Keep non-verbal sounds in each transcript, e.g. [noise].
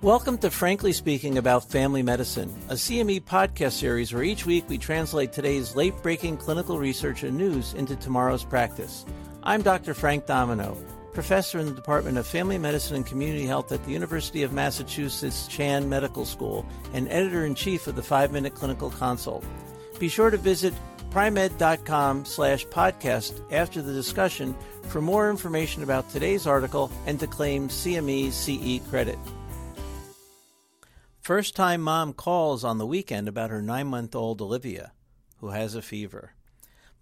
Welcome to Frankly Speaking About Family Medicine, a CME podcast series where each week we translate today's late breaking clinical research and news into tomorrow's practice. I'm Dr. Frank Domino, professor in the Department of Family Medicine and Community Health at the University of Massachusetts Chan Medical School and editor in chief of the Five Minute Clinical Consult. Be sure to visit pri-med.com slash podcast after the discussion for more information about today's article and to claim CME CE credit. First time mom calls on the weekend about her nine month old Olivia, who has a fever.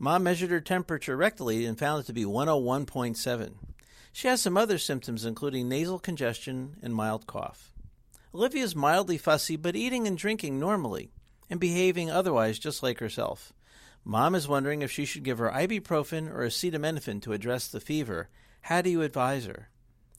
Mom measured her temperature rectally and found it to be 101.7. She has some other symptoms, including nasal congestion and mild cough. Olivia is mildly fussy, but eating and drinking normally, and behaving otherwise just like herself. Mom is wondering if she should give her ibuprofen or acetaminophen to address the fever. How do you advise her?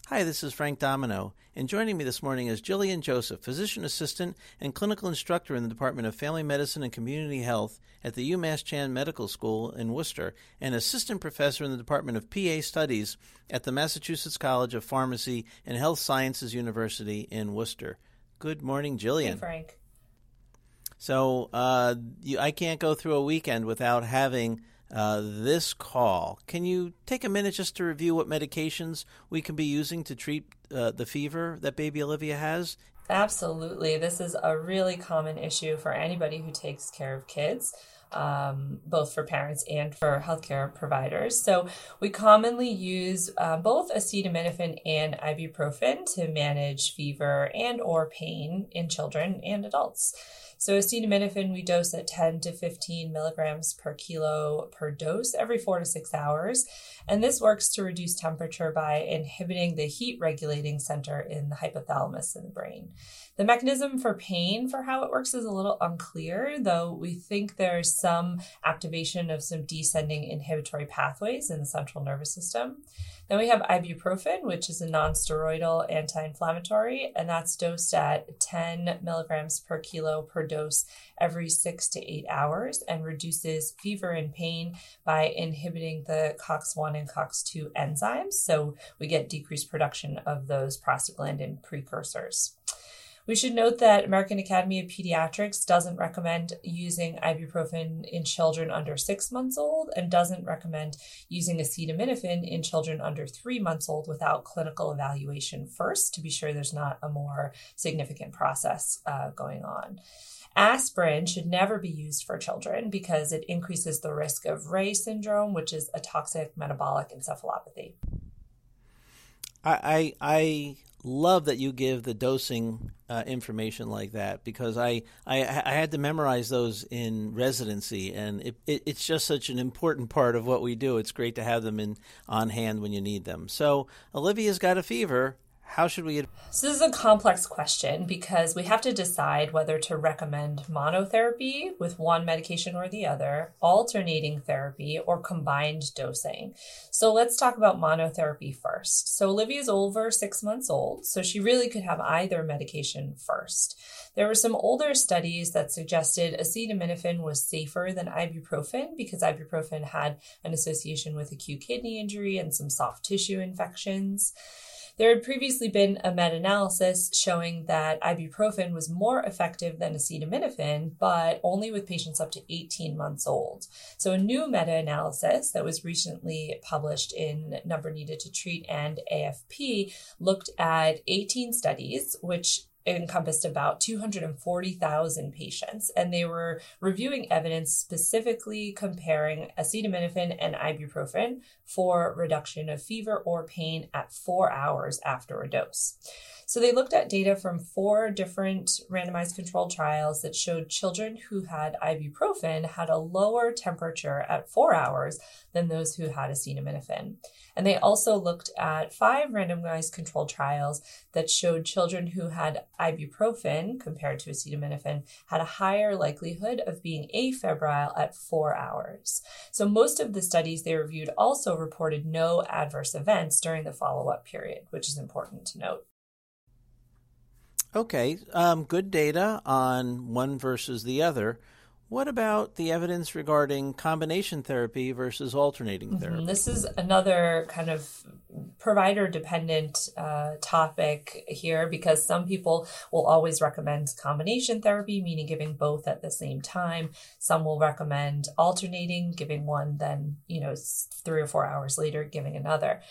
Hi, this is Frank Domino, and joining me this morning is Jillian Joseph, physician assistant and clinical instructor in the Department of Family Medicine and Community Health at the UMass Chan Medical School in Worcester, and assistant professor in the Department of PA Studies at the Massachusetts College of Pharmacy and Health Sciences University in Worcester. Good morning, Jillian. Hey, Frank. So, uh, you, I can't go through a weekend without having uh, this call. Can you take a minute just to review what medications we can be using to treat uh, the fever that baby Olivia has? Absolutely. This is a really common issue for anybody who takes care of kids. Um, both for parents and for healthcare providers. So, we commonly use uh, both acetaminophen and ibuprofen to manage fever and or pain in children and adults. So acetaminophen we dose at 10 to 15 milligrams per kilo per dose every four to six hours. And this works to reduce temperature by inhibiting the heat regulating center in the hypothalamus in the brain. The mechanism for pain for how it works is a little unclear, though we think there's some activation of some descending inhibitory pathways in the central nervous system. Then we have ibuprofen, which is a nonsteroidal anti inflammatory, and that's dosed at 10 milligrams per kilo per dose every six to eight hours and reduces fever and pain by inhibiting the COX1 and COX2 enzymes. So we get decreased production of those prostaglandin precursors. We should note that American Academy of Pediatrics doesn't recommend using ibuprofen in children under six months old and doesn't recommend using acetaminophen in children under three months old without clinical evaluation first to be sure there's not a more significant process uh, going on. Aspirin should never be used for children because it increases the risk of Reye syndrome, which is a toxic metabolic encephalopathy. I, I love that you give the dosing uh, information like that because I, I, I had to memorize those in residency and it, it, it's just such an important part of what we do. It's great to have them in on hand when you need them. So Olivia's got a fever. How should we? So, this is a complex question because we have to decide whether to recommend monotherapy with one medication or the other, alternating therapy, or combined dosing. So, let's talk about monotherapy first. So, Olivia's over six months old, so she really could have either medication first. There were some older studies that suggested acetaminophen was safer than ibuprofen because ibuprofen had an association with acute kidney injury and some soft tissue infections. There had previously been a meta analysis showing that ibuprofen was more effective than acetaminophen, but only with patients up to 18 months old. So, a new meta analysis that was recently published in Number Needed to Treat and AFP looked at 18 studies, which encompassed about 240,000 patients, and they were reviewing evidence specifically comparing acetaminophen and ibuprofen for reduction of fever or pain at four hours after a dose. So they looked at data from four different randomized controlled trials that showed children who had ibuprofen had a lower temperature at four hours than those who had acetaminophen. And they also looked at five randomized controlled trials that showed children who had ibuprofen compared to acetaminophen had a higher likelihood of being afebrile at four hours. So most of the studies they reviewed also reported no adverse events during the follow up period, which is important to note. Okay, um, good data on one versus the other. What about the evidence regarding combination therapy versus alternating mm-hmm. therapy? This is another kind of provider dependent uh, topic here because some people will always recommend combination therapy, meaning giving both at the same time. Some will recommend alternating, giving one, then, you know, three or four hours later, giving another.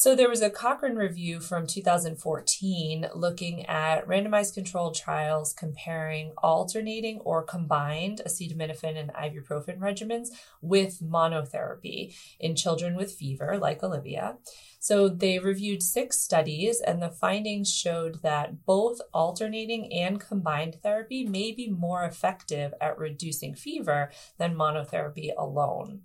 So there was a Cochrane review from 2014 looking at randomized controlled trials comparing alternating or combined acetaminophen and ibuprofen regimens with monotherapy in children with fever like Olivia. So they reviewed six studies, and the findings showed that both alternating and combined therapy may be more effective at reducing fever than monotherapy alone.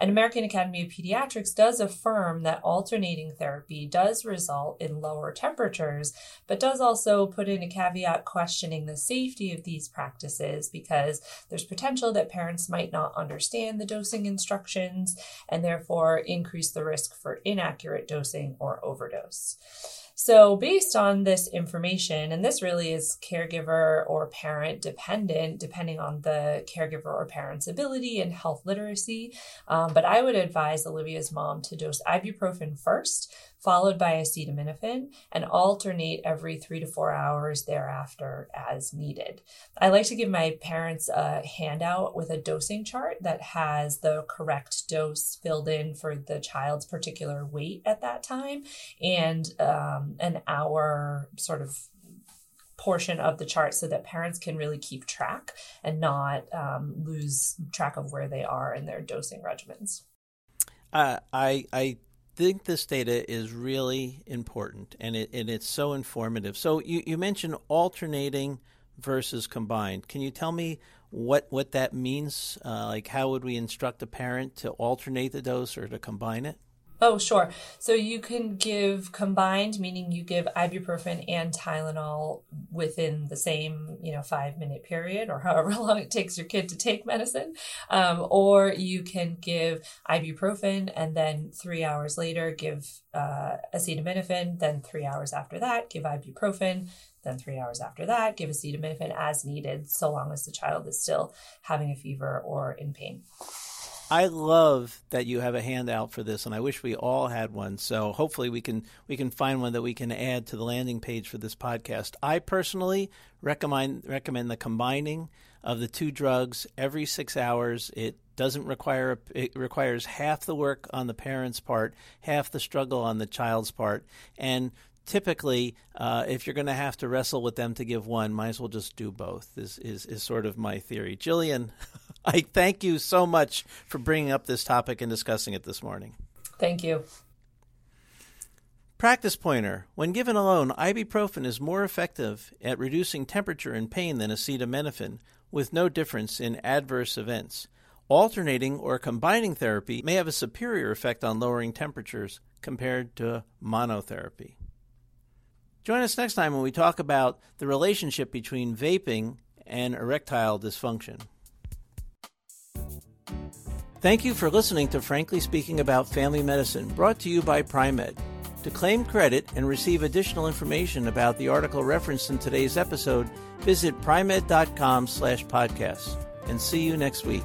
And American Academy of Pediatrics does affirm that alternating therapy does result in lower temperatures, but does also put in a caveat questioning the safety of these practices because there's potential that parents might not understand the dosing instructions and therefore increase the risk for inaccurate dosing or overdose. So, based on this information, and this really is caregiver or parent dependent, depending on the caregiver or parent's ability and health literacy. Um, but I would advise Olivia's mom to dose ibuprofen first followed by acetaminophen, and alternate every three to four hours thereafter as needed. I like to give my parents a handout with a dosing chart that has the correct dose filled in for the child's particular weight at that time and um, an hour sort of portion of the chart so that parents can really keep track and not um, lose track of where they are in their dosing regimens. Uh, I I think this data is really important and, it, and it's so informative. So you, you mentioned alternating versus combined. Can you tell me what what that means? Uh, like how would we instruct a parent to alternate the dose or to combine it? Oh, sure. So you can give combined, meaning you give ibuprofen and Tylenol within the same, you know, five minute period or [laughs] however long it takes your kid to take medicine. Um, or you can give ibuprofen and then three hours later give uh, acetaminophen. Then three hours after that, give ibuprofen. Then three hours after that, give acetaminophen as needed, so long as the child is still having a fever or in pain. I love that you have a handout for this, and I wish we all had one. So hopefully we can we can find one that we can add to the landing page for this podcast. I personally recommend recommend the combining of the two drugs every six hours. It doesn't require it requires half the work on the parent's part, half the struggle on the child's part, and typically, uh, if you're going to have to wrestle with them to give one, might as well just do both. Is is, is sort of my theory. Jillian, [laughs] [laughs] I thank you so much for bringing up this topic and discussing it this morning. Thank you. Practice pointer. When given alone, ibuprofen is more effective at reducing temperature and pain than acetaminophen, with no difference in adverse events. Alternating or combining therapy may have a superior effect on lowering temperatures compared to monotherapy. Join us next time when we talk about the relationship between vaping and erectile dysfunction. Thank you for listening to Frankly Speaking About Family Medicine, brought to you by Pri-Med. To claim credit and receive additional information about the article referenced in today's episode, visit pri-med.com slash podcasts. And see you next week.